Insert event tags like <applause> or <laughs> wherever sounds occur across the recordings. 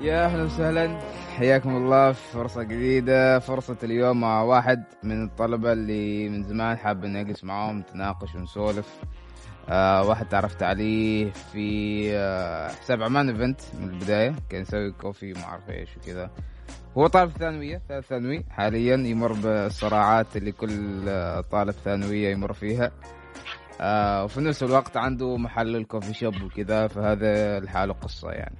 يا أهلا وسهلا. حياكم الله. في فرصة جديدة. فرصة اليوم مع واحد من الطلبة اللي من زمان حاب اني اجلس معاهم نتناقش ونسولف. آه واحد تعرفت عليه في آه حساب عمان event من البداية. كان يسوي coffee وما أعرف إيش وكذا. هو طالب ثانوية ثالث ثانوي. حاليا يمر بالصراعات اللي كل آه، طالب ثانوية يمر فيها. آه وفي نفس الوقت عنده محل ال coffee shop وكذا فهذا لحاله قصة يعني.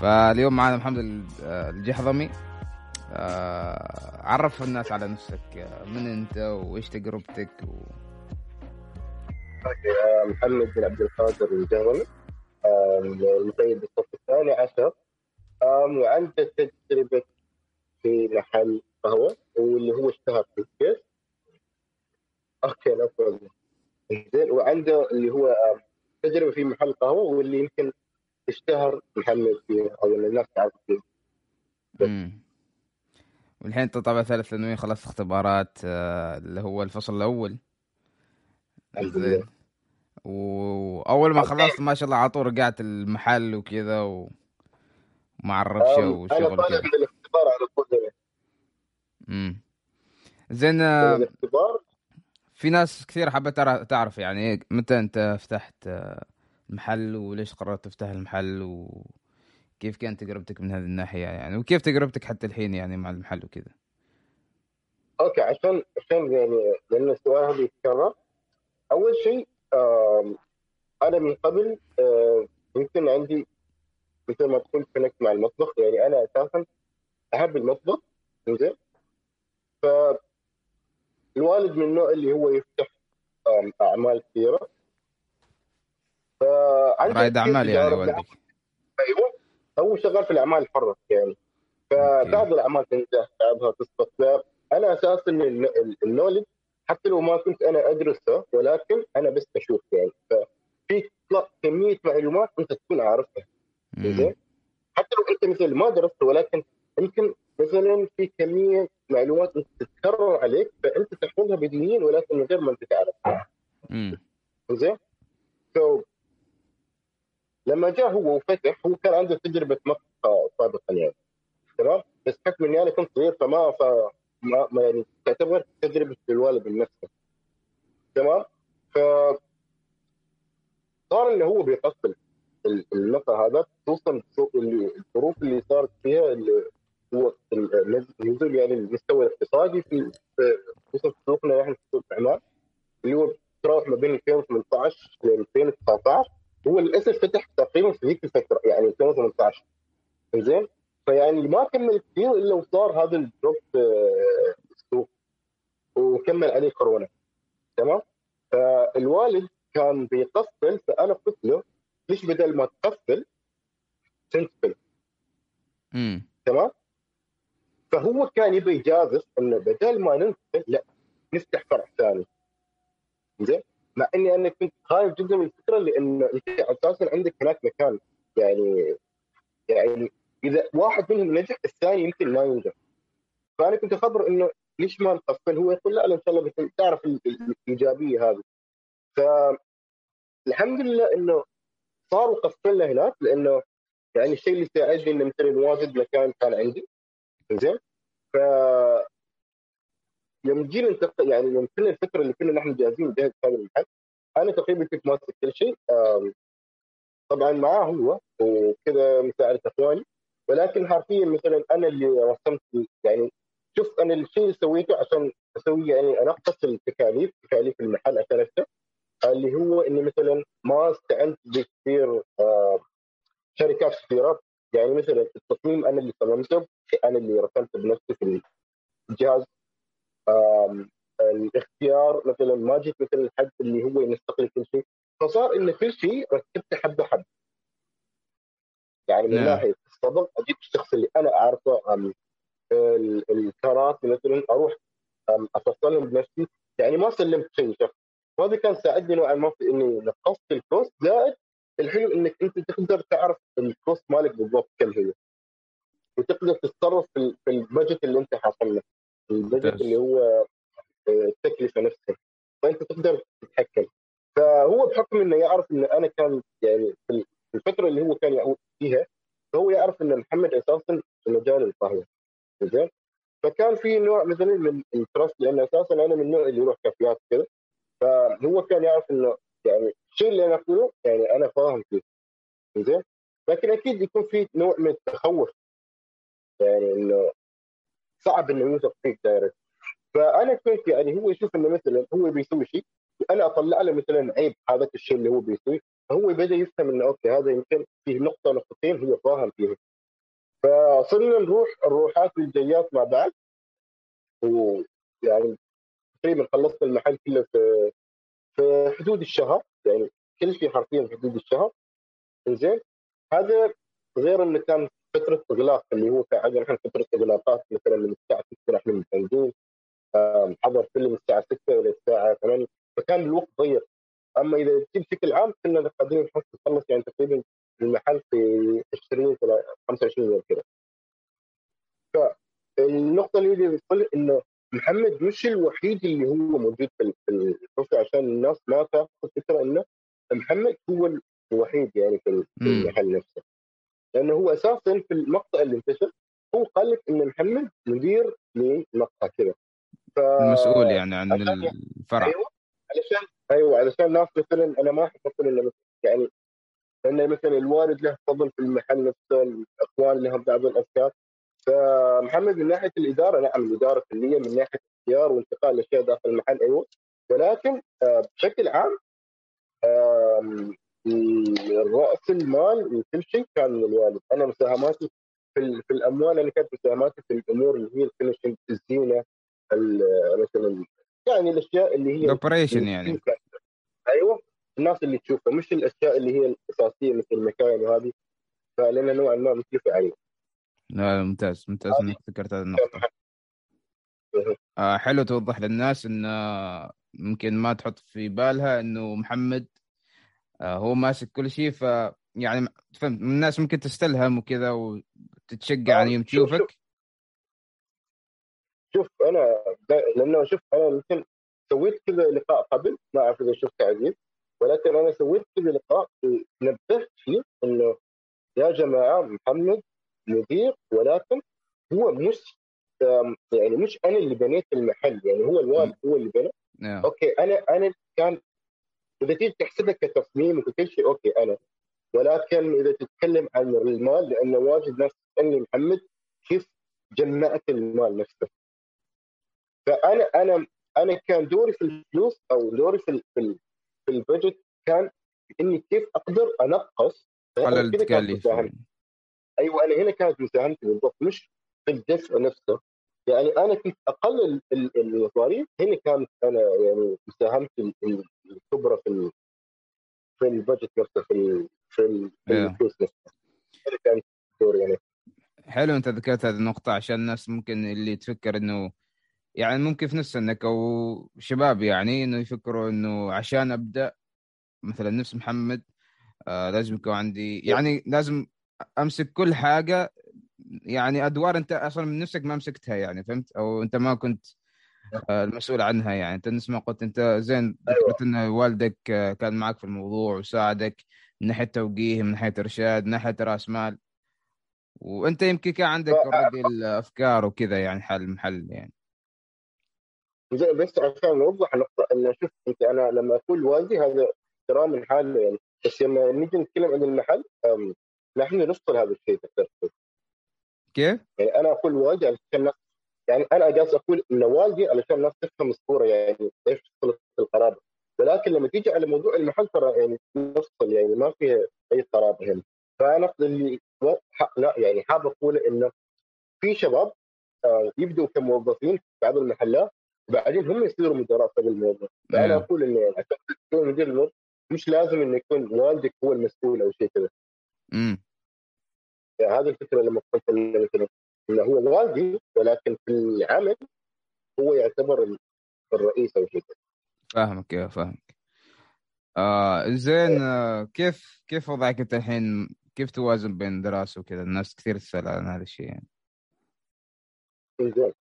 فاليوم معنا محمد الجحظمي آه عرف الناس على نفسك آه، من انت وإيش تجربتك و... آه، محمد بن عبد القادر الجهرمي المقيد بالصف الثاني عشر. وعنده تجربة في محل قهوة واللي هو اشتهر في الكيس أوكي لا زين وعنده اللي هو تجربة في محل قهوة واللي يمكن اشتهر محمد فيه أو الناس تعرف فيه. والحين انت طبعا ثالث ثانوي خلصت اختبارات آه اللي هو الفصل الأول. زين. وأول ما خلصت ما شاء الله على طول رجعت المحل وكذا و... ومع الربشه آم، أنا وشغل طالع من الاختبار على طول. امم زين آه، الاختبار. في ناس كثير تعرف تعرف يعني إيه متى أنت فتحت آه، المحل وليش قررت تفتح المحل وكيف كانت تجربتك من هذه الناحية يعني؟ وكيف تجربتك حتى الحين يعني مع المحل وكذا؟ okay عشان عشان يعني لأن السؤال هذا يتكرر. أول شيء أنا من قبل يمكن عندي مثل ما تقول connect مع المطبخ. يعني أنا أساسا أحب المطبخ. زين؟ فالوالد من النوع اللي هو يفتح أعمال كثيرة. فعندي رائد كثير اعمال يعني والدك. أيوه. هو شغال في الأعمال الحرة يعني. فبعض الأعمال تنجح بعضها تسقط. أنا أساسا النولج حتى لو ما كنت أنا ادرسها ولكن أنا بس أشوف يعني. ففي كمية معلومات أنت تكون عارفها. زين؟ حتى لو أنت مثل ما درست ولكن يمكن مثلا في كمية معلومات أنت تتكرر عليك فأنت تحفظها بديهيا ولكن من غير ما أنت تعرفها. زين؟ So, لما جاء هو وفتح هو كان عنده تجربة مطبخ سابقا يعني تمام؟ بس حكم إني أنا كنت صغير فما ف ما ما يعني تعتبر تجربة الوالد من نفسه تمام؟ ف صار إنه هو بيقفل ال- المقهى هذا خصوصا الظروف اللي اللي صارت فيها اللي هو نزول يعني المستوى الاقتصادي في خصوصا في سوقنا نحن في سوق عمان اللي هو تراوح ما بين 2018 ل 2019 هو للاسف فتح تقريبا في ذيك الفترة يعني 2018 زين فيعني ما كمل كثير إلا وصار هذا الدروب آه، السوق وكمل عليه كورونا. تمام؟ فالوالد كان بيقفل فأنا قلت له ليش بدل ما تقفل تنقفل. تمام؟ فهو كان يبي يجازف إنه بدل ما ننقفل لا نفتح فرع ثاني. زين مع إني أنا كنت خايف جدا من الفكرة لأن أساسا عندك هناك مكان. يعني يعني إذا واحد منهم نجح الثاني يمكن ما ينجح. فأنا كنت أخبر إنه ليش ما نقفل هو يقول لا لا إن شاء الله تعرف ال- ال- الإيجابية هذه. فالحمد لله إنه صار وقفلنا هناك لأنه يعني الشيء اللي ساعدني انه مثلا واجد مكان كان عندي. زين؟ ف يوم جينا يعني يوم كنا الفترة اللي كنا نحن جاهزين نجهز هذا المحل أنا تقريبا كنت ماسك كل شيء طبعا معاه هو وكذا مساعدة إخواني ولكن حرفيا مثلا أنا اللي رسمت يعني شوف أنا الشيء اللي سويته عشان أسوي يعني انقص التكاليف تكاليف المحل عشان اللي هو إني مثلا ما استعنت بكثير شركات كثيره يعني مثلا التصميم أنا اللي صممته أنا اللي رسمت بنفسي في الجهاز. الاختيار مثلا ما جيت مثلا حد اللي هو ينسق لي كل شيء. فصار إن كل شيء رتبته حبه حبه يعني من نعم. ناحية الصدق أجيب الشخص اللي أنا أعرفه الكراسي مثلا أروح أفصلهم بنفسي. يعني ما سلمت شيء شخص وهذا كان ساعدني نوعا ما في إني نقصت ال cost زائد الحلو إنك أنت تقدر تعرف ال cost مالك بالضبط كم هي وتقدر تتصرف في ال- في ال budget اللي أنت حاصله ال budget ممتاز. اللي هو آه، التكلفة نفسها. فأنت تقدر تتحكم. فهو بحكم إنه يعرف إن أنا كان يعني في الفترة اللي هو كان يعود فيها فهو يعرف إن محمد أساسا في مجال القهوة. زين؟ فكان في نوع مثلا من ال trust لأن أساسا أنا من النوع اللي يروح كافيات كذا فهو كان يعرف إنه يعني الشيء اللي أنا أقوله يعني أنا فاهم فيه. زين؟ لكن أكيد يكون في نوع من التخوف. يعني إنه صعب إنه يوثق فيك direct فأنا كنت يعني هو يشوف إنه مثلا هو بيسوي شيء وأنا أطلع له مثلا عيب هذا الشيء اللي هو بيسويه فهو بدأ يفهم إنه أوكي هذا يمكن فيه نقطة نقطتين هو فاهم فيها. فصرنا نروح الروحات والجيات مع بعض. ويعني تقريبا خلصت المحل كله في في حدود الشهر. يعني كل شيء حرفيا في حدود الشهر. زين هذا غير إنه كان فتره اغلاق اللي هو عندنا إحنا فتره اغلاقات مثلا من الساعة 6 إحنا متفنجين حضر فيلم الساعة 6 إلى الساعة 8 فكان الوقت ضيق. أما إذا بشكل عام كنا قادرين نخلص يعني تقريبا المحل في 20 25 يوم كذا فالنقطه اللي بتقول إنه محمد مش الوحيد اللي هو موجود في القصة عشان الناس ما تاخذ فكرة إنه محمد هو الوحيد يعني في المحل نفسه. لأنه هو أساسا في المقطع اللي انتشر هو قال لك إن محمد مدير لمقطع كذا ف... مسؤول يعني عن الفرع. أيوه علشان أيوه علشان الناس مثلا أنا ما أحب أقول إنه يعني لأن مثلا الوالد له فضل في المحل نفسه الإخوان لهم بعض الافكار فمحمد من ناحية الإدارة نعم الإدارة كليه من ناحية اختيار وانتقال الاشياء داخل المحل أيوه. ولكن آه، بشكل عام رأس المال وكل شيء كان من الوالد. أنا مساهماتي في, في الأموال أنا كانت مساهماتي في الأمور اللي هي ال finishing الزينة مثلا يعني الأشياء اللي هي ال operation يعني. أيوه. الناس اللي تشوفها مش الأشياء اللي هي الأساسية مثل المكاين وهذه. فلنا نوعا ما مختلفه عليه لا ممتاز ممتاز إنك ذكرت هذه النقطة. آه حلو توضح للناس إن ممكن ما تحط في بالها إنه محمد آه هو ماسك كل شيء ف يعني فهمت الناس ممكن تستلهم وكذا وتتشجع يعني يوم تشوفك شوف أنا لأنه شوف أنا يمكن سويت كذا لقاء قبل ما أعرف إذا شفت عزيز ولكن أنا سويت كذا لقاء نبهت فيه إنه يا جماعة محمد مدير ولكن هو مش يعني مش أنا اللي بنيت المحل يعني هو الوالد هو اللي بنى. yeah. okay أنا أنا كان إذا تيجي تحسبها كتصميم وكل شيء okay أنا. ولكن إذا تتكلم عن المال لأنه واجد ناس تسألني محمد كيف جمعت المال نفسه. فأنا أنا أنا كان دوري في الفلوس أو دوري في في, في ال budget كان إني كيف أقدر أنقص؟ قلل التكاليف أيوه أنا هنا كانت مساهمتي بالضبط مش في الدفع نفسه. يعني أنا كنت اقلل المصاريف هنا كانت أنا يعني مساهمتي الكبرى في في البجت نفسه في في الفلوس نفسها كانت دور يعني. حلو أنت ذكرت هذه النقطة عشان الناس ممكن اللي تفكر إنه يعني ممكن في نفس سنك أو شباب يعني إنه يفكروا إنه عشان أبدأ مثلا نفس محمد آه لازم يكون عندي يعني لازم أمسك كل حاجة يعني أدوار أنت أصلا من نفسك ما مسكتها يعني فهمت؟ أو أنت ما كنت آه، المسؤول عنها يعني. أنت نفس ما قلت أنت زين ذكرت إن والدك آه، كان معك في الموضوع وساعدك من ناحية توجيه من ناحية إرشاد من ناحية رأس مال. وأنت يمكن كان عندك اوريدي الافكار وكذا يعني حل المحل يعني. بس عشان نوضح نقطة إن شوف انت أنا لما أقول والدي هذا احترام الحال يعني. بس لما نيجي نتكلم عن المحل نحن نفصل هذا الشيء كيف؟ يعني أنا أقول والدي علشان يعني أنا جالس أقول ان والدي علشان الناس تفهم الصورة يعني إيش صله القرابة. ولكن لما تيجي على موضوع المحل ترى يعني نفصل يعني ما فيها أي قرابة هنا. فأنا اللي لا يعني حاب أقول إنه في شباب آه، يبدوا كموظفين في بعض المحلات وبعدين هم يصيروا مدراء قبل الموظف فأنا أقول إنه يعني عشان تكون مدير مش لازم إنه يكون والدك هو المسؤول أو شيء كذا. امم هذه الفكرة لما قلت مثلا إنه هو والدي ولكن في العمل هو يعتبر الرئيس أو شيء فاهمك يا فاهمك. آه زين آه كيف كيف وضعك أنت الحين؟ كيف توازن بين دراسه وكذا؟ الناس كثير تسأل عن هذا الشيء يعني. زين.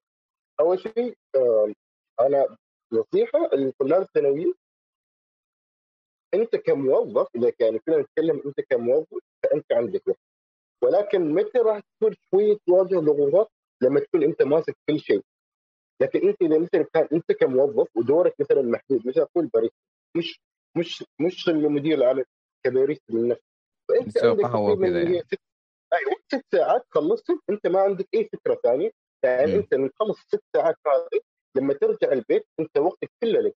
أول شيء آه أنا نصيحة للطلاب الثانويين أنت كموظف إذا كان فينا نتكلم أنت كموظف فأنت عندك وقت. ولكن متى راح تكون شوية تواجه ضغوطات لما تكون أنت ماسك كل شيء؟ لكن أنت إذا مثلا كان أنت كموظف ودورك مثلا محدود مثلا أقول باريستا مش مش مش المدير العام كباريستا من نفسه فأنت عندك يعني. ست أيوه ست ساعات خلصت أنت ما عندك أي فكرة ثانية. يعني م. أنت من خلص ست ساعات هذه لما ترجع البيت أنت وقتك كله لك.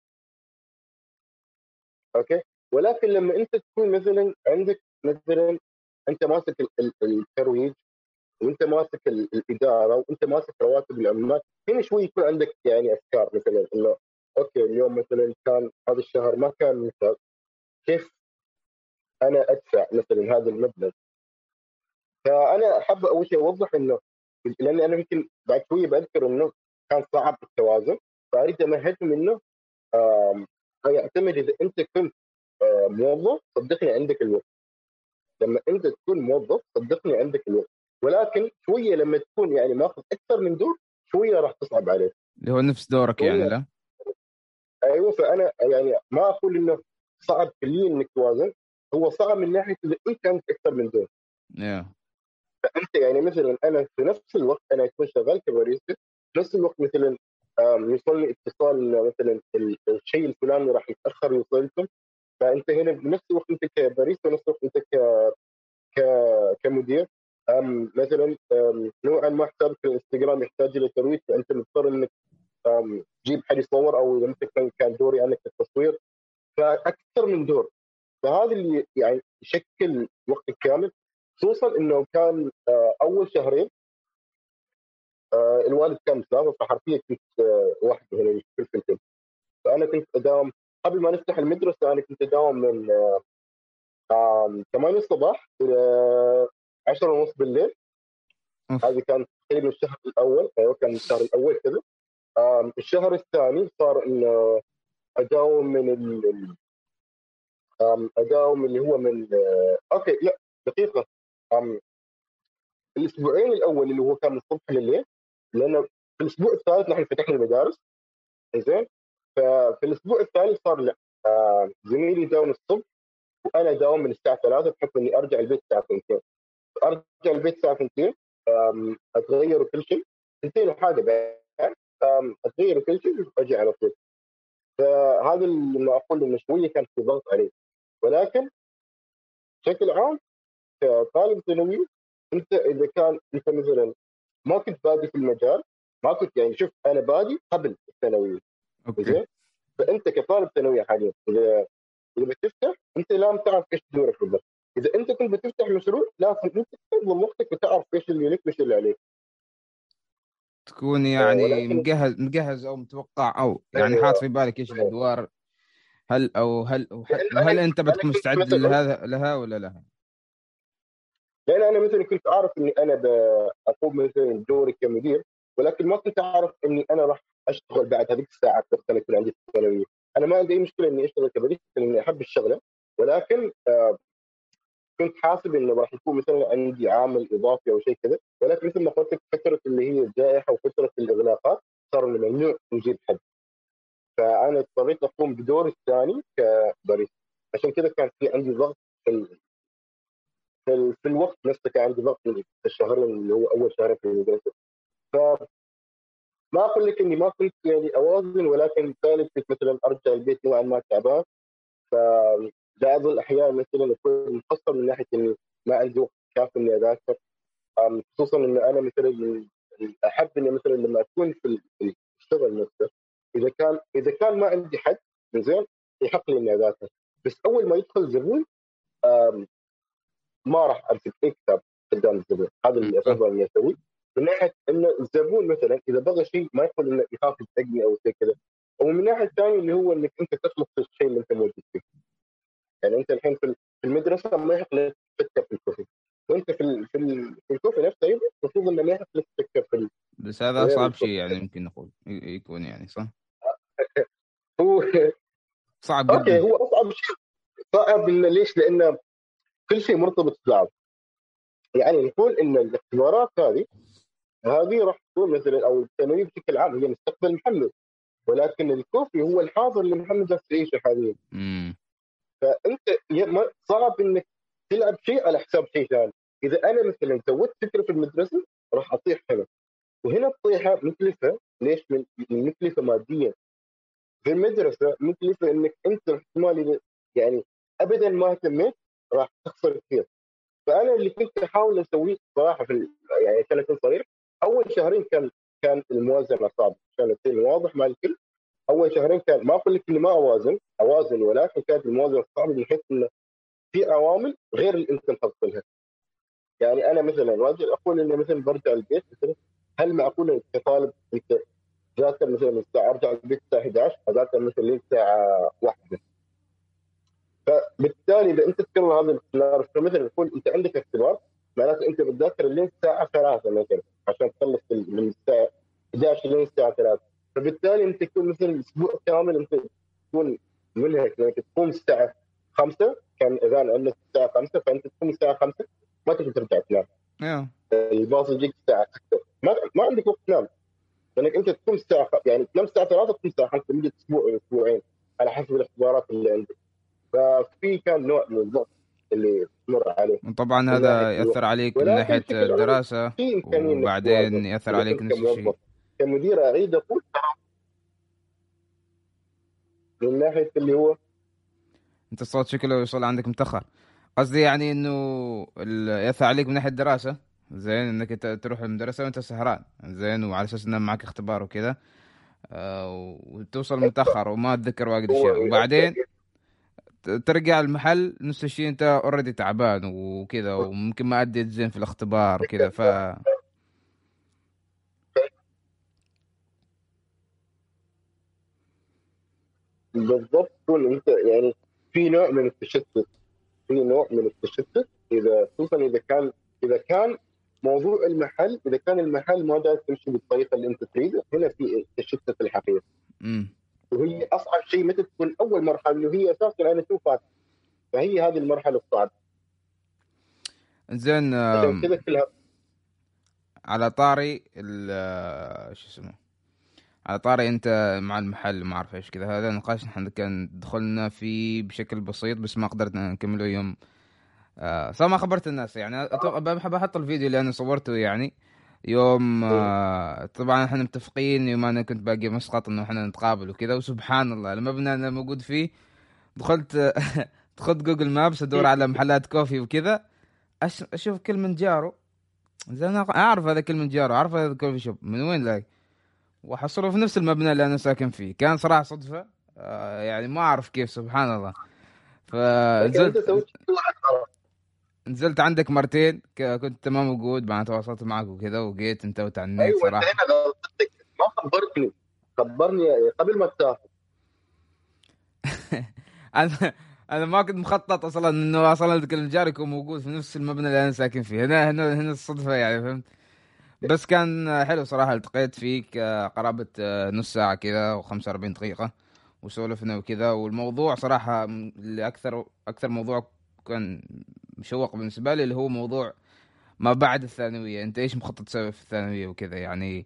okay؟ ولكن لما أنت تكون مثلا عندك مثلا أنت ماسك الترويج وأنت ماسك الإدارة وأنت ماسك رواتب العمال. هنا شوي يكون عندك يعني أفكار مثلا إنه أوكي اليوم مثلا كان هذا الشهر ما كان ممتاز كيف أنا أدفع مثلا هذا المبلغ؟ فأنا حاب أول شيء أوضح إنه لأن أنا يمكن بعد شوية بذكر إنه كان صعب التوازن. فأريد امهدهم إنه يعتمد إذا أنت كنت موظف صدقني عندك الوقت. لما انت تكون موظف صدقني عندك الوقت. ولكن شوية لما تكون يعني ماخذ أكثر من دور شوية راح تصعب عليك. اللي هو نفس دورك يعني لا؟ أيوه فأنا يعني ما أقول إنه صعب كليا إنك توازن. هو صعب من ناحية اذا انت عندك أكثر من دور. yeah. فأنت يعني مثلا أنا في نفس الوقت أنا اكون شغال كباريستا في نفس الوقت مثلا يوصلني اتصال مثلا الشيء الفلاني راح يتأخر يوصلكم. فأنت هنا بنفس الوقت أنت كباريستا ونفس الوقت أنت ك ك كمدير أم مثلا أم نوعا ما حسابك الانستغرام يحتاج إلى ترويج فأنت مضطر إنك تجيب حد يصور أو إذا أنت كان دوري أنا التصوير فأكثر من دور. فهذا اللي يعني يشكل وقت كامل خصوصا إنه كان أول شهرين الوالد كان مسافر فحرفيا كنت وحدي هنا في الفلفل فأنا كنت أداوم قبل ما نفتح المدرسة أنا كنت اداوم من 8 الصباح إلى 10 ونص بالليل. هذه كانت تقريبا الشهر الأول. أيوه كان الشهر الأول كذا. الشهر الثاني صار إنه أداوم من ال... أداوم اللي هو من أوكي لا دقيقة. الأسبوعين الأول اللي هو كان من الصبح لليل لأنه في الأسبوع الثالث نحن فتحنا المدارس. زين؟ ففي الأسبوع الثالث صار لا زميلي يداوم الصبح وأنا اداوم من الساعة 3 بحكم إني أرجع البيت الساعة 2 أرجع البيت الساعة 2 أتغير كل شيء. 2 وحاجة بعد أتغير كل شيء وأجي على طول. فهذا اللي أقول إنه شوية كان في ضغط علي. ولكن بشكل عام كطالب ثانوي أنت إذا كان أنت مثلا ما كنت بادي في المجال ما كنت يعني شوف أنا بادي قبل الثانوية. أوكي. فأنت كطالب ثانوية حاليا إذا اذا بتفتح أنت لازم تعرف إيش دورك بالضبط. إذا أنت كنت بتفتح مشروع لازم انت تنظم وقتك وتعرف إيش اللي لك وإيش اللي عليك. تكون يعني ولكن... مجهز مجهز أو متوقع أو يعني أيوة. حاط في بالك إيش الأدوار هل أو هل وهل أنت بتكون مستعد لهذا لها ولا لها؟ لأن أنا مثلا كنت أعرف إني أنا أقوم مثلا دوري كمدير ولكن ما كنت أعرف إني أنا راح أشتغل بعد هذيك الساعات وقت يكون عندي الثانوية. أنا ما عندي أي مشكلة إني أشتغل كمدير لأني أحب الشغلة ولكن آه كنت حاسب إنه راح يكون مثلا عندي عامل إضافي أو شيء كذا ولكن مثل ما قلت لك فترة اللي هي الجائحة وفترة الإغلاقات صار ممنوع نجيب حد. فأنا اضطريت أقوم بدوري الثاني كباريس عشان كذا كان في عندي ضغط في في, الوقت نفسه كان عندي ضغط في الشهرين اللي هو أول شهرين في المدرسة. ف ما أقول لك إني ما كنت يعني أوازن ولكن كنت مثلا أرجع البيت نوعا ما تعبان. ف بعض الأحيان مثلا أكون مقصر من ناحية إني ما عندي وقت كافي إني أذاكر. خصوصا إن أنا مثلا أحب إني مثلا لما أكون في الشغل نفسه إذا كان إذا كان ما عندي حد زين يحق لي إني أذاكر. بس أول ما يدخل زبون ما راح أمسك أي كتاب قدام الزبون. هذا اللي أفضل إني أسويه. من ناحية ان الزبون مثلا إذا بغى شيء ما يقول إنه يخاف يسقني أو زي كذا ومن الناحيه الثانية اللي هو إنك أنت تخلص الشيء اللي أنت موجود فيه. يعني أنت الحين في المدرسة ما يحق لك تفكر في الكوفي. وأنت في في, في الكوفي نفسه أيضا المفروض إنه ما يحق لك تفكر في بس هذا أصعب شيء يعني يمكن نقول يكون يعني صح؟ <laughs> هو صعب جدا. okay هو أصعب شيء صعب ليش؟ لأنه كل شيء مرتبط ببعض. يعني نقول إن الاختبارات هذه هذه راح تكون مثلا أو الثانويه بشكل عام هي مستقبل محمد. ولكن ال coffee هو الحاضر اللي محمد جالس يعيشه حاليا فأنت صعب إنك تلعب شيء على حساب شيء ثاني. إذا أنا مثلا سويت focus في المدرسة راح أطيح هنا. وهنا الطيحة مكلفة. ليش؟ من مكلفة ماديا. في المدرسة مكلفة إنك أنت احتمال يعني ابدا ما اهتميت راح تخسر كثير. فأنا اللي كنت أحاول أسويه صراحة في يعني عشان اكون صريح أول شهرين كان كان الموازنة صعبة. عشان يصير واضح مع الكل. أول شهرين كان ما أقول لك اني ما أوازن أوازن ولكن كانت الموازنة صعبة من حيث إنه في عوامل غير اللي أنت محط لها. يعني أنا مثلا راجل أقول إني مثلا برجع البيت مثلا هل معقول انت كطالب أنت تذاكر مثلا الساعة أرجع البيت الساعة 11 أذاكر مثلا للساعه 1 فبالتالي إذا أنت تكرر هذا السيناريو فمثلا يكون أنت عندك اختبار معناته انت بتذاكر لين الساعة 3 مثلا عشان تخلص من الساعة 11 لين الساعة 3 فبالتالي أنت تكون مثلا أسبوع كامل أنت تكون منهك لانك تقوم الساعة 5 كان اذان عندك الساعة 5 فأنت تقوم الساعة 5 ما تقدر ترجع تنام. أيوه الباص يجيك الساعة 6 ما ما عندك وقت تنام. لأنك أنت تقوم الساعة يعني تنام الساعة 3 تقوم الساعة 5 لمدة أسبوع أسبوعين على حسب الإختبارات اللي عندك. ففي كان نوع من الضغط اللي تمر عليه. وطبعا هذا يأثر عليك من ناحية الدراسة وبعدين. يأثر عليك نفس الشيء. كمدير أعيد أقول من ناحية اللي هو أنت الصوت شكله يوصل عندك متأخر. قصدي يعني إنه يأثر عليك من ناحية الدراسة. زين إنك تروح المدرسة وأنت سهران. زين وعلى أساس إنه معك اختبار وكذا. آه، وتوصل متأخر وما تذكر واجد أشياء. وبعدين ترجع المحل نفس الشيء انت اوريدي تعبان وكذا وممكن ما اديت زين في الاختبار وكذا ف بالضبط تكون أنت يعني في نوع من التشتت في نوع من التشتت. إذا خصوصا إذا كان إذا كان موضوع المحل إذا كان المحل ما داير تمشي بالطريقة اللي أنت تريدها هنا في تشتت الحقيقة. امم وهي أصعب شيء متى تكون أول مرحلة اللي هي أساسا أنا توفات فهي هذه المرحلة الصعبة. زين على طاري ال شو اسمه؟ على طاري أنت مع المحل ما أعرف إيش كذا. هذا نقاش نحن كان دخلنا فيه بشكل بسيط بس ما قدرنا نكمله يوم. آه صار ما خبرت الناس يعني. بحب أحط الفيديو اللي أنا صورته يعني. يوم آه طبعا إحنا متفقين يوم أنا كنت باقي مسقط إنه إحنا نتقابل وكذا وسبحان الله المبنى أنا موجود فيه دخلت <laughs> دخلت جوجل مابس أدور على محلات كوفي وكذا أشوف كلمنجارو زين أنا أعرف هذا كلمنجارو أعرف هذا الكوفي شوب من وين لاقي وحصله في نفس المبنى اللي أنا ساكن فيه. كان صراحة صدفة آه يعني ما أعرف كيف سبحان الله. فنزلت سويت كل واحد خلاص نزلت عندك مرتين كنت تمام موجود بعدين تواصلت معك وكذا وجيت انتهت عن النت أيوه أنت صراحة. هنا غلطتك. ما خبرتني خبرني قبل ما تسافر. <laughs> أنا أنا ما كنت مخطط أصلا إنه أصلا الكلمجار يكون موجود في نفس المبنى اللي أنا ساكن فيه. هنا هنا هنا الصدفة يعني فهمت؟ بس كان حلو صراحة التقيت فيك قرابه نص ساعة كذا و45 دقيقة وسولفنا وكذا والموضوع صراحة اللي أكثر أكثر موضوع كان مشوق بالنسبة لي اللي هو موضوع ما بعد الثانوية. أنت إيش مخطط تسوي في الثانوية وكذا؟ يعني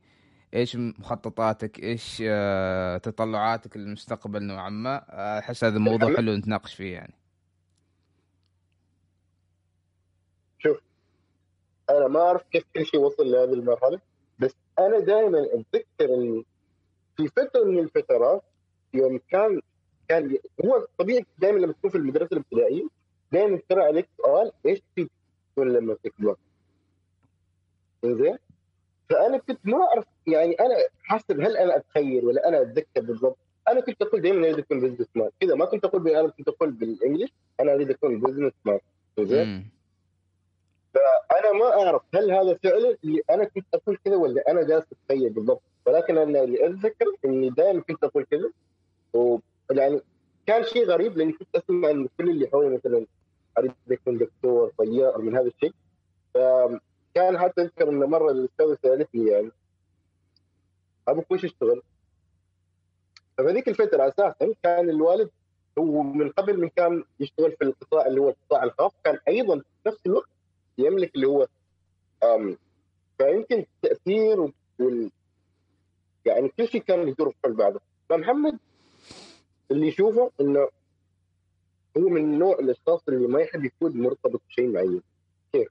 إيش مخططاتك؟ إيش آه، تطلعاتك للمستقبل نوعا ما؟ أحس هذا موضوع؟ حلو نتناقش فيه يعني. شوف أنا ما أعرف كيف كل شيء وصل لهذه المرحلة بس أنا دائما أتذكر إن في فترة من الفترات يوم كان كان هو طبيعي دائما لما تكون في المدرسة الابتدائية دائما ترى عليك سؤال إيش تبي تكون لما تكبر؟ زين؟ فأنا كنت ما أعرف يعني أنا حاسب هل أنا أتخيل ولا أنا أتذكر بالضبط أنا كنت أقول دائما أريد أكون بزنس مان كذا ما كنت أقول أنا كنت أقول بالانجلش أنا أريد أكون businessman زين؟ مم. أنا ما أعرف هل هذا فعلا اللي أنا كنت أقول كذا ولا أنا جالس أتخيل بالضبط ولكن أنا اللي أتذكر إني دائما كنت أقول كذا ويعني كان شيء غريب لأني كنت أسمع ان كل اللي حولي مثلا اريد اكون دكتور طيار من هذا الشيء فكان حتى أذكر ان مرة الاستاذه سألتني يعني أبوك وش يشتغل؟ ففي الفترة أساسا كان الوالد هو من قبل من كان يشتغل في القطاع اللي هو القطاع الخاص كان أيضا في نفس الوقت يملك اللي هو فيمكن التاثير وال يعني كل شيء كان يدور حول بعضه فمحمد اللي يشوفه إنه هو من نوع الاشخاص اللي ما يحب يكون مرتبط بشيء معين. كيف؟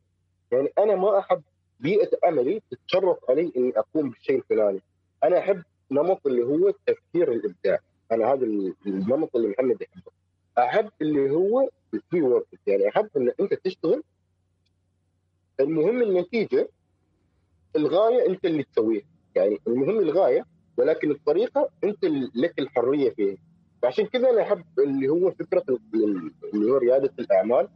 يعني أنا ما أحب بيئة عملي تتشرف علي إني أقوم بالشيء الفلاني. أنا أحب نمط اللي هو التفكير الإبداع. أنا هذا النمط اللي محمد يحبه. أحب اللي هو ال free work يعني أحب إن أنت تشتغل. المهم النتيجة الغاية أنت اللي تسويها. يعني المهم الغاية ولكن الطريقة أنت لك الحرية فيها. فعشان كذا أنا أحب اللي هو فكرة اللي هو ريادة الأعمال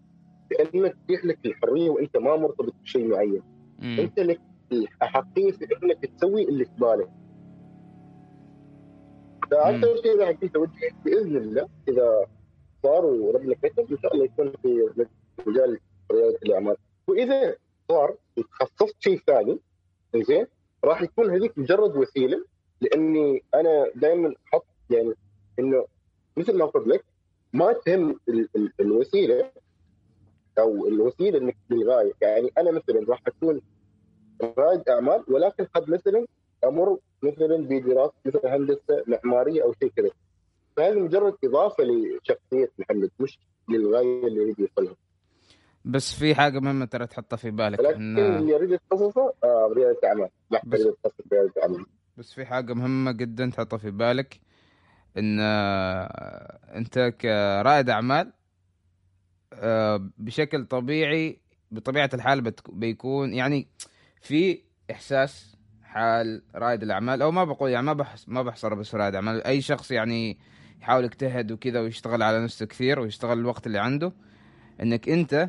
بانك تتيح لك الحرية وأنت ما مرتبط بشيء معين. مم. أنت لك الاحقيه في إنك تسوي اللي في بالك. شيء راح يكون توجهك بإذن الله إذا صار وربنا كتب إن شاء الله يكون في مجال ريادة الأعمال. وإذا صار وتخصصت شيء ثاني زين راح يكون هذيك مجرد وسيلة لأني أنا دائما أحط يعني إنه مثل ما قلت لك ما تهم ال ال الوسيلة أو الوسيلة إنك للغايه يعني أنا مثلا راح أكون رائد أعمال ولكن قد مثلا أمر مثلا بدراسة مثلا هندسة معمارية أو شيء كذا. فهذه مجرد إضافة لشخصية محمد مش للغاية اللي يريد يوصلها بس في حاجة مهمة ترى تحطها في بالك ولكن اللي يريد يتخصصه آه ريادة أعمال. بس- بس في حاجة مهمة جدا تحطها في بالك إن آه، أنت كرائد أعمال آه، بشكل طبيعي بطبيعة الحال بيكون يعني في إحساس حال رائد الأعمال أو ما بقول يعني ما بحس ما بحصر بس رائد أعمال. أي شخص يعني يحاول يجتهد وكذا ويشتغل على نفسه كثير ويشتغل الوقت اللي عنده إنك أنت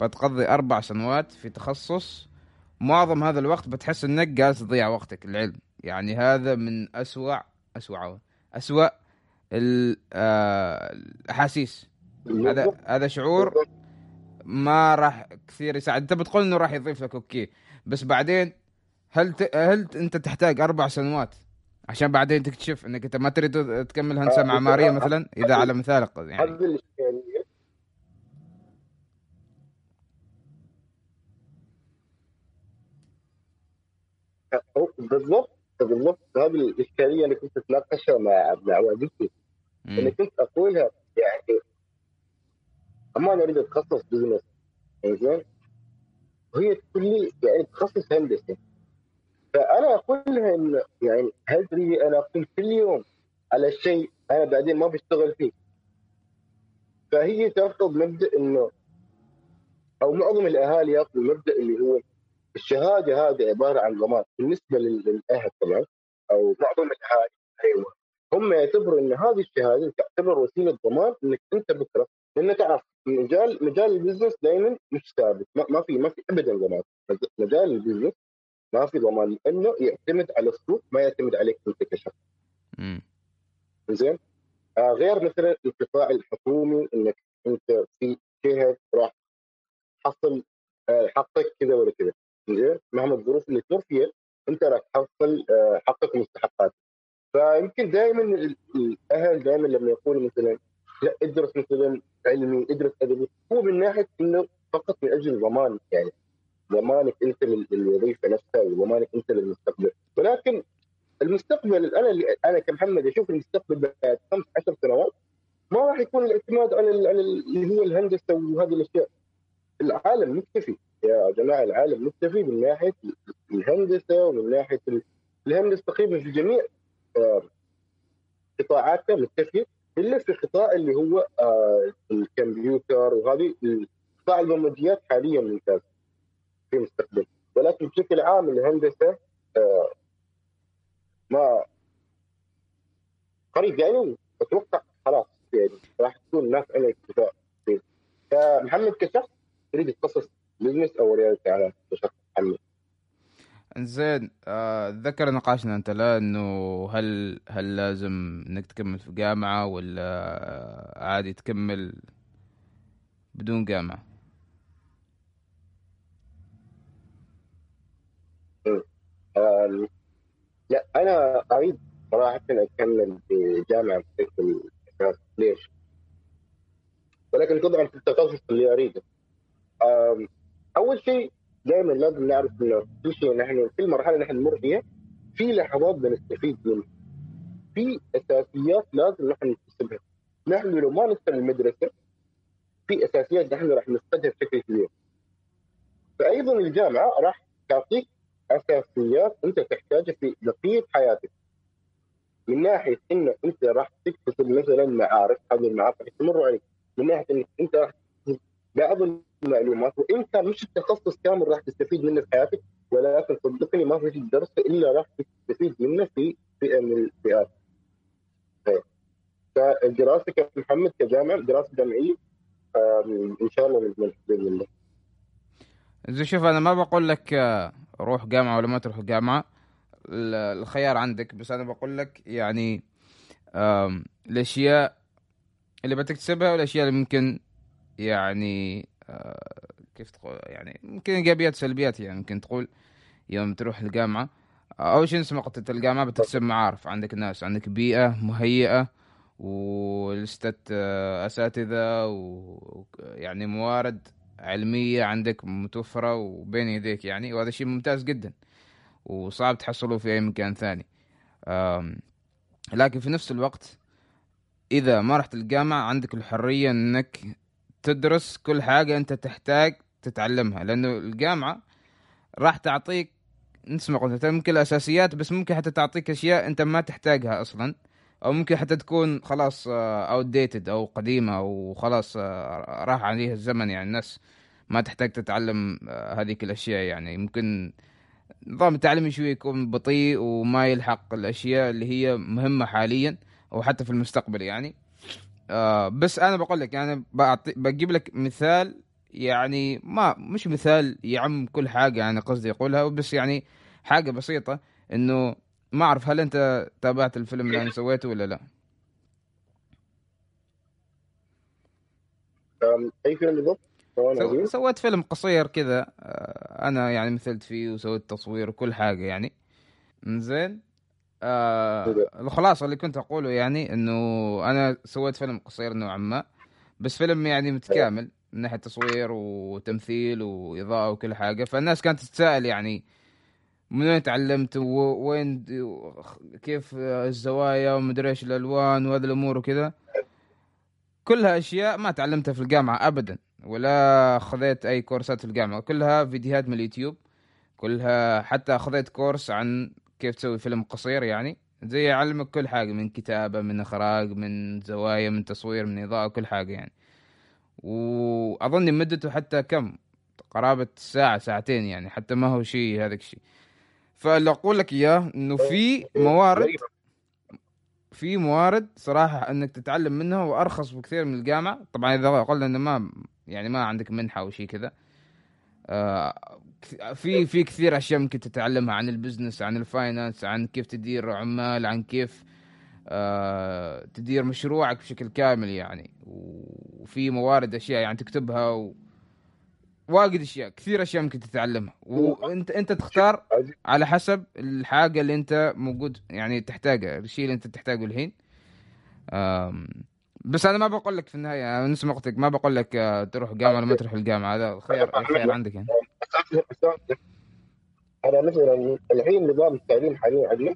بتقضي أربع سنوات في تخصص معظم هذا الوقت بتحس إنك جالس تضيع وقتك العلم. يعني هذا من أسوأ أسوأ أسوأ الأحاسيس. هذا هذا شعور ما راح كثير يساعد. انت بتقول إنه راح يضيف لك أوكي. بس بعدين هل ت... هل أنت تحتاج أربع سنوات عشان بعدين تكتشف إنك أنت ما تريد تكمل هندسة آه، معمارية آه، مثلا؟ إذا على مثالك يعني. هذه الإشكالية. أو بالضبط بالضبط. هذه الإشكالية اللي كنت أتناقشها مع مع والدتي. اللي. كنت اقولها يعني أما أنا أريد أتخصص بزنس زين وهي تقول لي يعني تخصص هندسة. فأنا أقول لها انه يعني هل تريدي أنا أقوم كل يوم على شيء أنا بعدين ما بشتغل فيه؟ فهي تاخذ مبدأ إنه أو معظم الأهالي يأخذوا مبدأ اللي هو الشهادة هذه عبارة عن ضمان. بالنسبة لل- للأهل طبعا أو معظم الأهالي أيوه. هم يعتبروا إن هذه الشهادة تعتبر وسيلة ضمان إنك أنت بكرة لأن تعرف مجال مجال ال business دائما مش ثابت ما ما في ما في ابدا ضمان. مجال ال business ما في ضمان لأنه يعتمد على السوق ما يعتمد عليك أنت كشخص. زين؟ آه غير مثلا القطاع الحكومي إنك أنت في جهة راح تحصل آه حقك كذا ولا كذا. زين؟ مهما الظروف اللي تمر فيها أنت راح تحصل آه حقك ومستحقاتك. فيمكن دائما ال- الأهل دائما لما يقولوا مثلا لا ادرس مثلا علمي ادرس أدبي هو من ناحية إنه فقط من أجل ضمان يعني ضمانك أنت لل- للوظيفة نفسها وضمانك أنت للمستقبل. ولكن المستقبل أنا أنا كمحمد أشوف المستقبل بعد خمس عشر سنوات ما راح يكون الاعتماد على على ال- اللي هو الهندسة وهذه الأشياء. العالم مكتفي يا جماعة العالم مكتفي من ناحية الهندسة ومن ناحية ال- الهندسة تقريبا في جميع قطاعاتها مكتفيه الا في قطاع اللي هو آه، الكمبيوتر وهذه قطاع البرمجيات حاليا ممتاز في المستقبل ولكن بشكل عام الهندسة آه، ما قريب يعني أتوقع خلاص يعني راح تكون الناس على اكتفاء. فمحمد كشخص يريد يتخصص بزنس أو رياده اعمال كشخص محمد زين آه، ذكر نقاشنا انت لا انه هل هل لازم انك تكمل في جامعة ولا عادي تكمل بدون جامعة آم، لا أنا أريد صراحة أكمل في جامعة بشكل ليش؟ ولكن طبعا في التخصص اللي أريده. أول شيء دائما لازم نعرف إنه شيء نحن كل مرحلة نحن نمر فيها في لحظات بنستفيد منها. في أساسيات لازم نحن نكتسبها. نحن لو ما ندخل المدرسة في أساسيات نحن راح نفقدها بشكل كبير. فايضا الجامعة راح تعطيك أساسيات أنت تحتاجها في بقية حياتك من ناحية إنه أنت راح تكتسب مثلا معارف هذه المعارف راح تمر عليك من ناحية انك أنت راح بعض المعلومات وان كان مش التخصص كامل راح تستفيد منه في حياتك ولكن صدقني ما في درس إلا راح تستفيد منه في فئة من الفئات. فدراستك محمد كجامعة دراسة جامعية إن شاء الله بإذن الله. زين شوف أنا ما بقول لك آه، روح جامعة ولا ما تروح جامعة الخيار عندك بس أنا بقول لك يعني الأشياء اللي بتكتسبها والأشياء اللي ممكن يعني آه، كيف تقول يعني ممكن إيجابيات سلبيات يعني ممكن تقول يوم تروح الجامعة أول شيء اسمه قطة الجامعة بتكتسب معارف عندك ناس عندك بيئة مهيئة ولستة آه، أساتذة ويعني موارد علمية عندك متوفرة وبين يديك يعني وهذا شيء ممتاز جدا وصعب تحصله في أي مكان ثاني. لكن في نفس الوقت إذا ما رحت الجامعة عندك الحرية إنك تدرس كل حاجة أنت تحتاج تتعلمها لأنه الجامعة راح تعطيك نسمع قلت ممكن الأساسيات بس ممكن حتى تعطيك أشياء أنت ما تحتاجها أصلا أو ممكن حتى تكون خلاص اوت ديتد أو قديمة أو خلاص آه، راح عليها الزمن يعني الناس ما تحتاج تتعلم آه، هذيك الأشياء يعني. ممكن نظام التعليم شوي يكون بطيء وما يلحق الأشياء اللي هي مهمة حاليا أو حتى في المستقبل يعني. آه بس أنا بقول لك يعني بجيب لك مثال يعني ما مش مثال يعم كل حاجة يعني قصدي اقولها بس يعني حاجة بسيطة إنه ما أعرف هل أنت تابعت الفيلم اللي أنا <laughs> سويته ولا لا؟ أي فيلم بالضبط؟ سو... سويت فيلم قصير كذا آه، أنا يعني مثلت فيه وسويت تصوير وكل حاجة يعني زين آه الخلاصة اللي كنت أقوله يعني إنه أنا سويت فيلم قصير نوعا ما بس فيلم يعني متكامل من ناحية تصوير وتمثيل وإضاءة وكل حاجة. فالناس كانت تتساءل يعني من وين تعلمت وين كيف الزوايا ومدري إيش الألوان وهذه الأمور وكذا. كلها اشياء ما تعلمتها في الجامعة ابدا ولا خذيت أي كورسات في الجامعة. كلها فيديوهات من اليوتيوب كلها حتى خذيت كورس عن كيف تسوي فيلم قصير يعني؟ زي يعلمك كل حاجة من كتابة من إخراج من زوايا من تصوير من إضاءة كل حاجة يعني. وأظن مدته حتى كم؟ قرابة ساعة ساعتين يعني حتى ما هو شيء هذاك الشيء. فاللي أقول لك إياه إنه في موارد في موارد صراحة إنك تتعلم منها وأرخص بكثير من الجامعة. طبعا إذا قلنا إنه ما يعني ما عندك منحة أو شيء كذا. آه في في كثير أشياء ممكن تتعلمها عن ال business عن ال finance عن كيف تدير عمال عن كيف آه تدير مشروعك بشكل كامل يعني. وفي موارد أشياء يعني تكتبها و... واجد أشياء كثير أشياء ممكن تتعلمها. وأنت أنت تختار على حسب الحاجة اللي أنت موجود يعني تحتاجها الشيء اللي أنت تحتاجه الحين. بس أنا ما بقول لك في النهاية نفس وقتك ما بقول لك آه، تروح جامعه ولا ما تروح الجامعة هذا خير الخير عندك يعني. أنا مثلا الحين نظام التعليم حاليا عندنا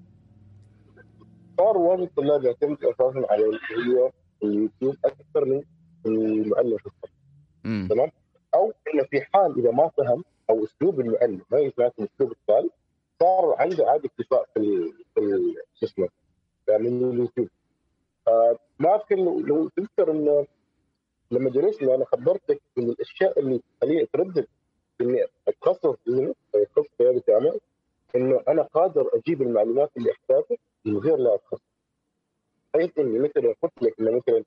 صار واجد الطلاب يعتمد أساسا على هي اليوتيوب أكثر من المعلم في الصف تمام؟ أو إنه في حال إذا ما فهم أو أسلوب المعلم ما يتناسب أسلوب الطالب صار عنده عادي اكتفاء في شو اسمه من اليوتيوب. ما اذكر لو تذكر انه لما جلسنا أنا خبرتك من الأشياء اللي تخليني تردد إني أتخصص أتخصص قياده اعمال إنه أنا قادر أجيب المعلومات اللي أحتاجها من غير لا أتخصص. بحيث إني مثلا قلت لك إنه مثلا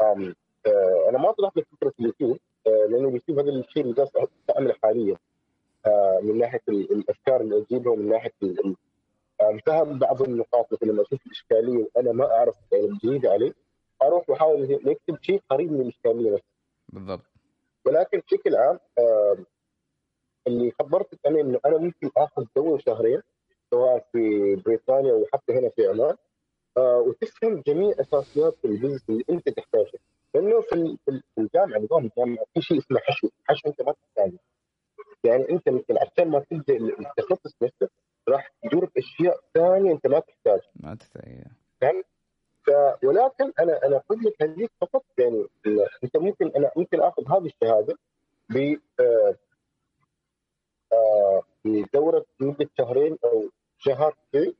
آه أنا ما طرحت لك فكرة اليوتيوب آه لأنه اليوتيوب هذا الشيء اللي جالس أستعمله حاليا آه من ناحية الأفكار اللي أجيبها ومن ناحية فهم بعض النقاط مثل لما أشوف الإشكالية وأنا ما أعرف الجديد عليه أروح واحاول نكتب شيء قريب من الإشكالية بس. بالضبط. ولكن بشكل عام اللي خبرتك أنا إنه أنا ممكن آخذ دوره شهرين سواء في بريطانيا أو حتى هنا في عمان آه، وتفهم جميع أساسيات البزنس اللي أنت تحتاجه. لأنه في الجامعة نظام الجامعة في شيء اسمه حشو، حشو أنت ما تحتاجه. يعني أنت عشان ما تبدأ التخصص نفسه راح تدور أشياء ثانية أنت ما تحتاج ما تحتاج فهمت؟ ف... ولكن أنا أنا أقول لك هذيك فقط يعني أنت ممكن أنا ممكن آخذ هذه الشهادة ب شهرين أو شهر كذي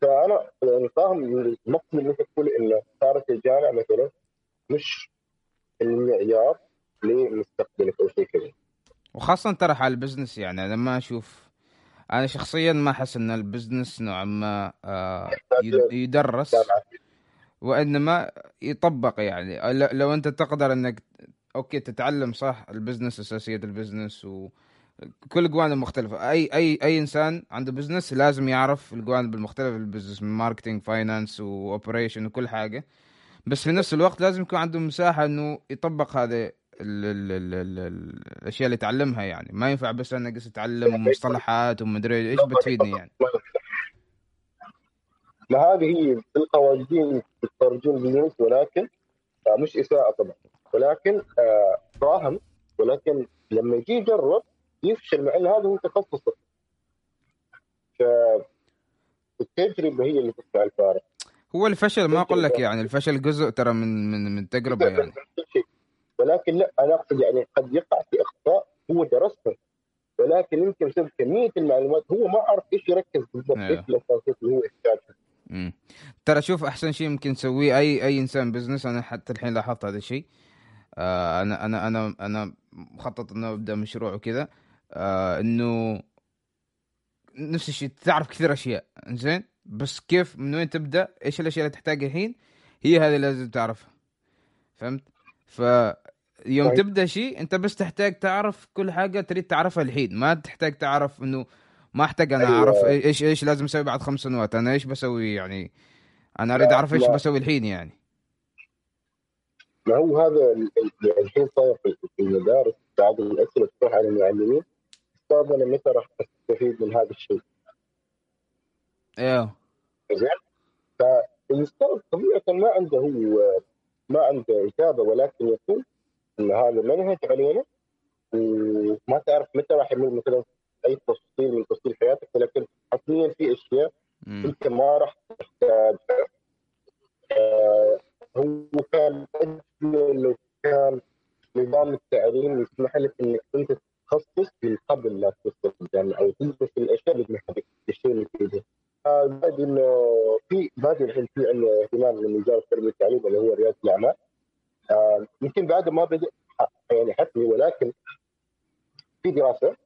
فأنا يعني فاهم المقصد اللي أنت تقول انه صارت الجامعة مثلا مش المعيار لمستقبلك أو شيء كذا. وخاصة ترى على ال business يعني أنا ما أشوف أنا شخصيا ما أحس إن ال business نوعا ما آه، يد- يدرس. وإنما يطبق يعني. لو أنت تقدر إنك okay تتعلم صح ال business اساسيات ال business وكل الجوانب المختلفة أي أي أي إنسان عنده business لازم يعرف الجوانب المختلفة لل business من marketing finance و operation وكل حاجة. بس في نفس الوقت لازم يكون عنده مساحة إنه يطبق هذه ال ال ال ال ال الأشياء اللي يتعلمها يعني. ما ينفع بس أنا قصة اتعلم مصطلحات ومدري إيش بتفيدني يعني. ما هذه هي القوانين الترجمة بالجنس ولكن آه، مش إساءة طبعا. ولكن آه، فاهم ولكن لما يجي يجرب يفشل مع إن هذا هو تخصصه فالتجربه هي اللي تصنع الفارق. هو الفشل ما أقول لك يعني. الفشل جزء ترى من من من تجربة يعني. ولكن لا أنا أقصد يعني قد يقع في إخطاء هو درسها ولكن يمكن بسبب كمية المعلومات هو ما عرف إيش يركز بالضبط أيوه. إيش الأساسيات اللي هو يحتاجها. ترى شوف أحسن شيء ممكن تسويه أي أي إنسان بزنس أنا حتى الحين لاحظت هذا الشيء. آه أنا أنا أنا أنا مخطط إنه أبدأ مشروع وكذا. آه إنه نفس الشيء تعرف كثير أشياء زين بس كيف من وين تبدأ؟ إيش الأشياء اللي تحتاجها الحين؟ هي هذه اللي لازم تعرفها. فهمت؟ فيوم طيب. تبدأ شيء أنت بس تحتاج تعرف كل حاجة تريد تعرفها الحين ما تحتاج تعرف إنه ما أحتاج أنا أيوة. أعرف إيش إيش لازم أسوي بعد خمس سنوات أنا إيش بسوي يعني أنا أريد أعرف إيش. بسوي الحين يعني ما هو هذا ال- ال- الحين صاير في المدارس بعض الأسئلة تروح على المعلمين أستاذ أنا متى راح أستفيد من هذا الشيء؟ أيوه زين فالأستاذ طبيعة ما عنده هو ما عنده إجابة ولكن يقول هذا منهج علينا وما تعرف متى راح يمر مثلا أي تفصيل من تفصيل حياتك ولكن حتميا في أشياء. أنت ما راح تحتاجها آه، هو كان لو كان نظام التعليم يسمح لك إنك أنت تتخصص من قبل لا تدخل الجامعة أو تدرس الأشياء اللي تناسبك الشيء اللي تريده. آه، بعد إنه في بعد الحين في عندنا اهتمام من وزارة التربية والتعليم اللي هو رياده الأعمال. آه، يمكن بعد ما بدأ ح- يعني حتمي ولكن في دراسة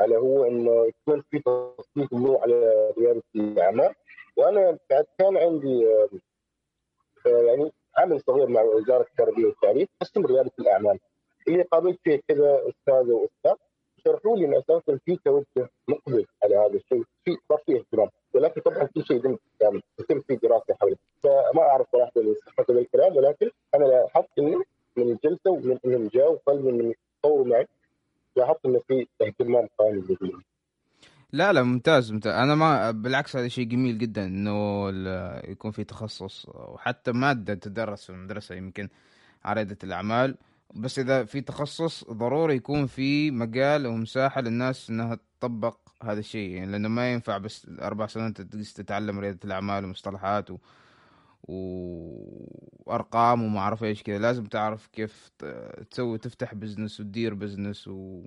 على هو إنه يكون في تسليط الضوء على رياده الأعمال. وأنا بعد كان عندي آه، آه، يعني عمل صغير مع وزارة التربية والتعليم قسم رياده الأعمال. اللي قابلت فيه كذا أستاذ وأستاذ شرحوا لي ان أساسا في توجه مقبل على هذا الشيء في صار في اهتمام ولكن طبعا كل شيء يتم يعني يتم في دراسة حوله فما أعرف صراحة صحه الكلام ولكن أنا لاحظت انه من الجلسه ومن إنهم جاوا وطلبوا من يطوروا معي. لاحظت انه في اهتمام قائم بالدين. لا لا ممتاز ممتاز. أنا ما بالعكس هذا شيء جميل جدا إنه يكون في تخصص وحتى مادة تدرس في المدرسة يمكن على رياده الأعمال. بس إذا في تخصص ضروري يكون في مجال ومساحه للناس إنها تطبق هذا الشيء. يعني لأنه ما ينفع بس أربع سنوات تتعلم ريادة الأعمال ومصطلحات و... وأرقام وما أعرف إيش كذا. لازم تعرف كيف تسوي تفتح business وتدير business و...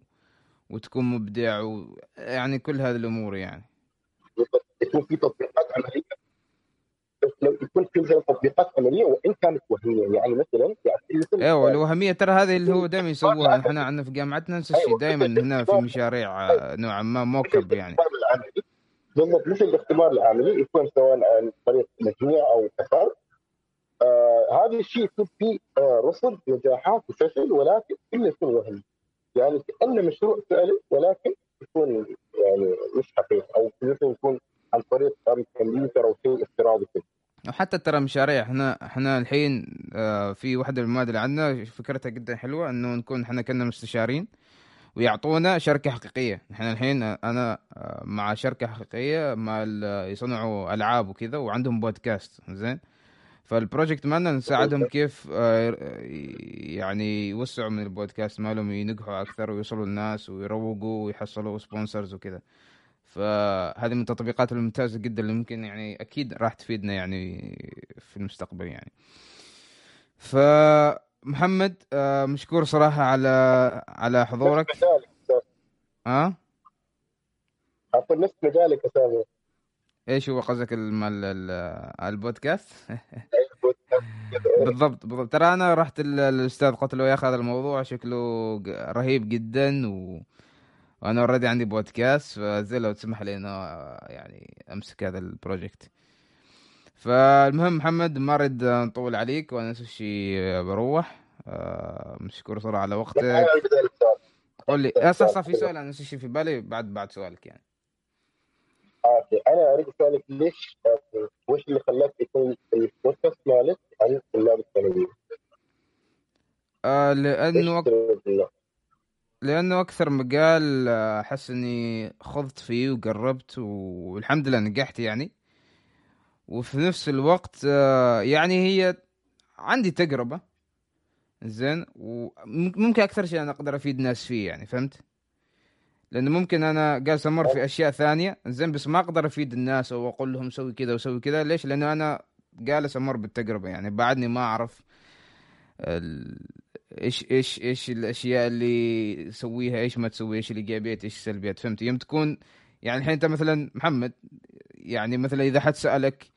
وتكون مبدع و... يعني كل هذه الأمور يعني. يكون في تطبيقات عملية لو يكون في مثلا تطبيقات عملية وإن كانت وهمية يعني مثلا يعني أيوه الوهميه ترى هذه اللي هو دائما يسووها. إحنا عندنا في جامعتنا نفس الشيء دائما هنا في مشاريع آه، نوعا ما موكب يعني. بالضبط مثل الاختبار العملي يكون سواء عن طريق مجموع أو تفاعل آه هذا الشيء يكون فيه آه رصد نجاحات وفشل ولكن كله يكون وهمي. يعني كانه مشروع فعلي ولكن يكون يعني مش حقيقي أو مثلا يكون عن طريق كمبيوتر أو شيء افتراضي كده. وحتى ترى مشاريع إحنا إحنا الحين آه، في واحدة من المواد اللي عندنا فكرتها جدا حلوة إنه نكون إحنا كنا مستشارين ويعطونا شركة حقيقية. إحنا الحين أنا آه، مع شركة حقيقية مع يصنعوا ألعاب وكذا وعندهم بودكاست زين؟ فالبروجكت مالنا نساعدهم كيف آه، يعني يوسعوا من البودكاست مالهم ينجحوا أكثر ويوصلوا للناس ويروقوا ويحصلوا sponsors وكذا. فهذه من التطبيقات الممتازة جدا اللي ممكن يعني أكيد راح تفيدنا يعني في المستقبل يعني. فمحمد آه، مشكور صراحة على على حضورك. ها؟ عفوا نفس مجالك يا سامي إيش هو قصدك الم- ال- ال- البودكاست؟ <laughs> بالضبط بالضبط. ترى أنا رحت ال- الأستاذ قلت له يا أخي هذا الموضوع شكله رهيب جدا و... وأنا already عندي بودكاست فزي لو تسمح لي إنه يعني أمسك هذا ال project فالمهم محمد ما أريد نطول عليك وأنا نفس الشيء بروح. آه، مشكور صراحة على وقتك. قول لي. آه، صح صح في سؤال أنا نفس الشيء في بالي بعد بعد سؤالك يعني. okay أنا أريد أسألك ليش آه، وش اللي خلاك يكون البودكاست مالك عن طلاب الثانويه؟ آه لأنه إنه؟ لأنه أكثر مجال آه، أحس إني خضت فيه وقربت والحمد لله نجحت يعني. وفي نفس الوقت آه، يعني هي عندي تجربة. زين؟ وممكن أكثر شيء أنا أقدر أفيد ناس فيه يعني فهمت؟ لأنه ممكن أنا جالس أمر في أشياء ثانية زين بس ما أقدر أفيد الناس أو أقول لهم سوي كذا وسوي كذا. ليش؟ لأنه أنا جالس أمر بالتجربة يعني بعدني ما أعرف. إيش إيش إيش الأشياء اللي تسويها إيش ما تسوي إيش الايجابيات إيش السلبيات؟ فهمت؟ يوم تكون يعني الحين أنت مثلا محمد يعني مثلا إذا حد سألك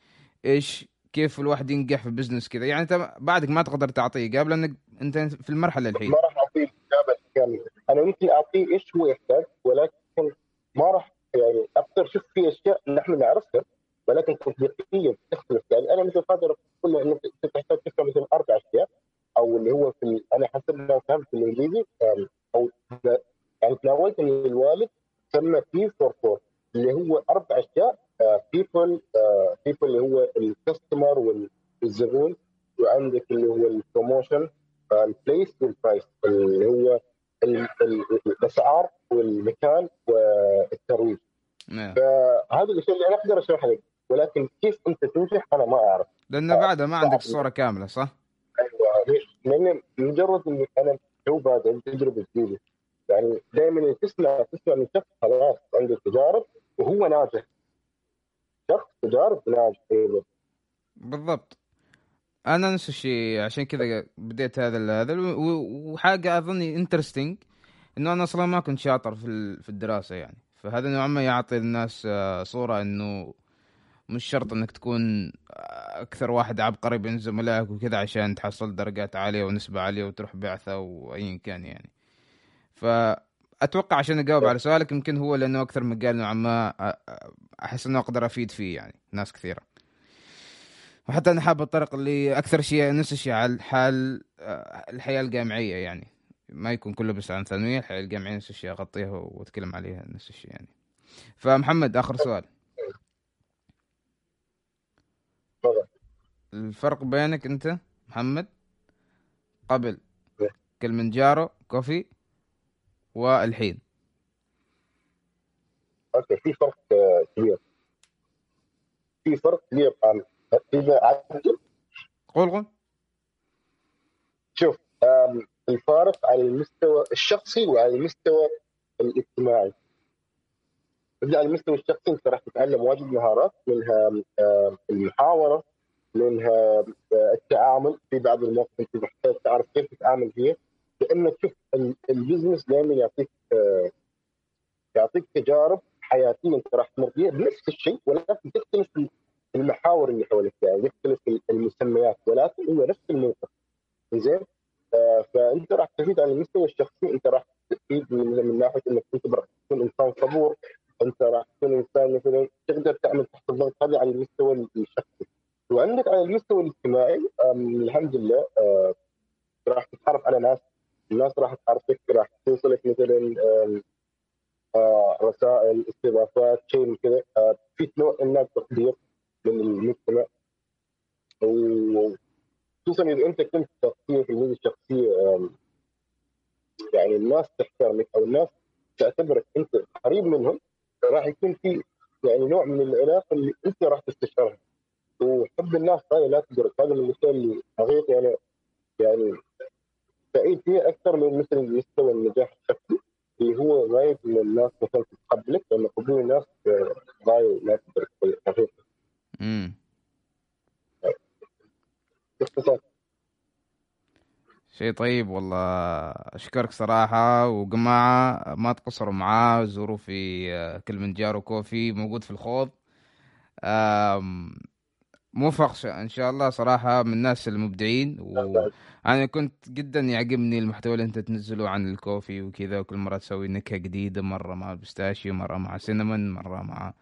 إيش كيف الواحد ينجح في بزنس كذا؟ يعني أنت بعدك ما تقدر تعطيه قبل إنك أنت في المرحلة الحين. ما راح أعطيه الاجابه الكامله أنا ممكن أعطيه إيش هو يحتاج ولكن ما راح يعني أكثر. شوف في أشياء نحن نعرفها ولكن تطبيقيا تختلف. يعني أنا مثل قادر أقول إنك تحتاج تفهم مثلا أربع أشياء. أو اللي هو في ال- أنا حسب ما فهمت في الإنجليزي أو يعني تناولت من الوالد سمى P four four اللي هو أربع أشياء people people اللي هو ال customer والزبون وعندك اللي هو ال promotion ال place وال price اللي هو ال- ال- الأسعار والمكان والترويج نعم. فهذه الأشياء اللي أنا أقدر أشرحها لك ولكن كيف أنت تنجح أنا ما أعرف لأنه بعدها ما عندك الصورة كاملة صح؟ لأن مجرد إني أنا تو بادئ تجربه جديدة. يعني دائما تسمع تسمع من شخص خلاص عنده تجارب وهو ناجح. شخص تجارب ناجح. أيضا بالضبط. أنا نفس الشيء عشان كذا بديت هذا هذا وحاجة أظني انترستنج إنه أنا أصلا ما كنت شاطر في في الدراسة يعني. فهذا نوعا ما يعطي الناس آه، صورة إنه مش شرط إنك تكون آه، أكثر واحد عبقري بين زملائك وكذا عشان تحصل درجات عالية ونسبة عالية وتروح بعثة وايا كان يعني. فأتوقع عشان أجاوب على سؤالك يمكن هو لأنه أكثر مجال نوعا ما آه، آه، أحس إنه أقدر أفيد فيه يعني ناس كثيرة. وحتى أنا حاب الطرق اللي أكثر شيء نفس الشيء على حال الحياة الجامعية يعني. ما يكون كله بس عن ثانوية الحياة الجامعية نفس الشيء أغطيها وأتكلم عليها نفس الشيء يعني. فمحمد آخر سؤال. الفرق بينك انت محمد قبل. كلمنجارو كوفي والحين. أوكي في فرق كبير. في فرق كبير. عن إذا عدل قول قول. شوف الفارق على المستوى الشخصي وعلى المستوى الاجتماعي. على المستوى الشخصي أنت راح تتعلم واجد مهارات منها المحاورة منها التعامل في بعض المواقف أنت محتاج تعرف كيف تتعامل فيها لانك شوف ال- البزنس دائما يعطيك آه، يعطيك تجارب حياتية أنت راح تمر فيها بنفس الشيء ولكن تختلف المحاور اللي حولك يعني يختلف المسميات ولكن هو نفس الموقف. زين آه، فأنت راح تستفيد على المستوى الشخصي أنت راح تستفيد من, من ناحية إنك أنت راح تكون إنسان صبور أنت راح تكون إنسان مثلا تقدر تعمل تحت الضغط هذا على المستوى الشخصي. وعندك على المستوى الاجتماعي الحمد لله آه، راح تتعرف على ناس الناس راح تعرفك راح توصلك مثلا آه، رسائل استضافات شيء من كذا. آه، في نوع من التقدير من المجتمع. وخصوصا إذا أنت كنت شخصيه في الميزه الشخصيه يعني الناس تحترمك أو الناس تعتبرك أنت قريب منهم راح يكون في يعني نوع من العلاقة اللي أنت راح تستشعرها. وحب الناس هاي لا تدرك هذا من الاشياء اللي حقيقي أنا يعني سعيد فيها أكثر من مثل مستوى النجاح الشخصي اللي هو غاية من الناس مثلا تتقبلك لأن قبول الناس آه، غايه لا تدرك حقيقي امم باختصار شيء طيب والله أشكرك صراحة. وجماعة ما تقصروا معاه زوروا في آه، كلمنجارو كوفي موجود في الخوض. موفق إن شاء الله صراحة من الناس المبدعين وأنا كنت جدا يعجبني المحتوى اللي أنت تنزله عن ال coffee وكذا وكل مرة تسوي نكهة جديدة مرة مع ال pistachio مرة مع cinnamon مرة مع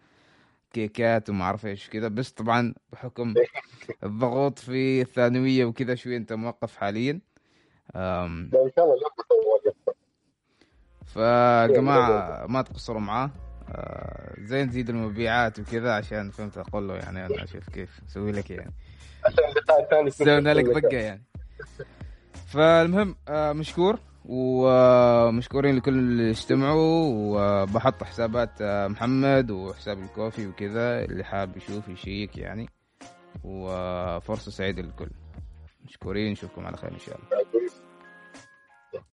كيكات وما أعرف إيش كذا. بس طبعا بحكم الضغوط في الثانوية وكذا شوي أنت موقف حاليا. إن شاء الله فجماعة ما تقصروا معاه. آه، زي نزيد المبيعات وكذا عشان فهمت أقول له يعني أنا أشوف كيف أسوي لك يعني. عشان اللقاء الثاني سوينا لك ضقة يعني. فالمهم آه، مشكور ومشكورين لكل اللي استمعوا وبحط حسابات آه، محمد وحساب الكوفي وكذا اللي حاب يشوف يشيك يعني. وفرصة سعيدة للكل. مشكورين نشوفكم على خير إن شاء الله.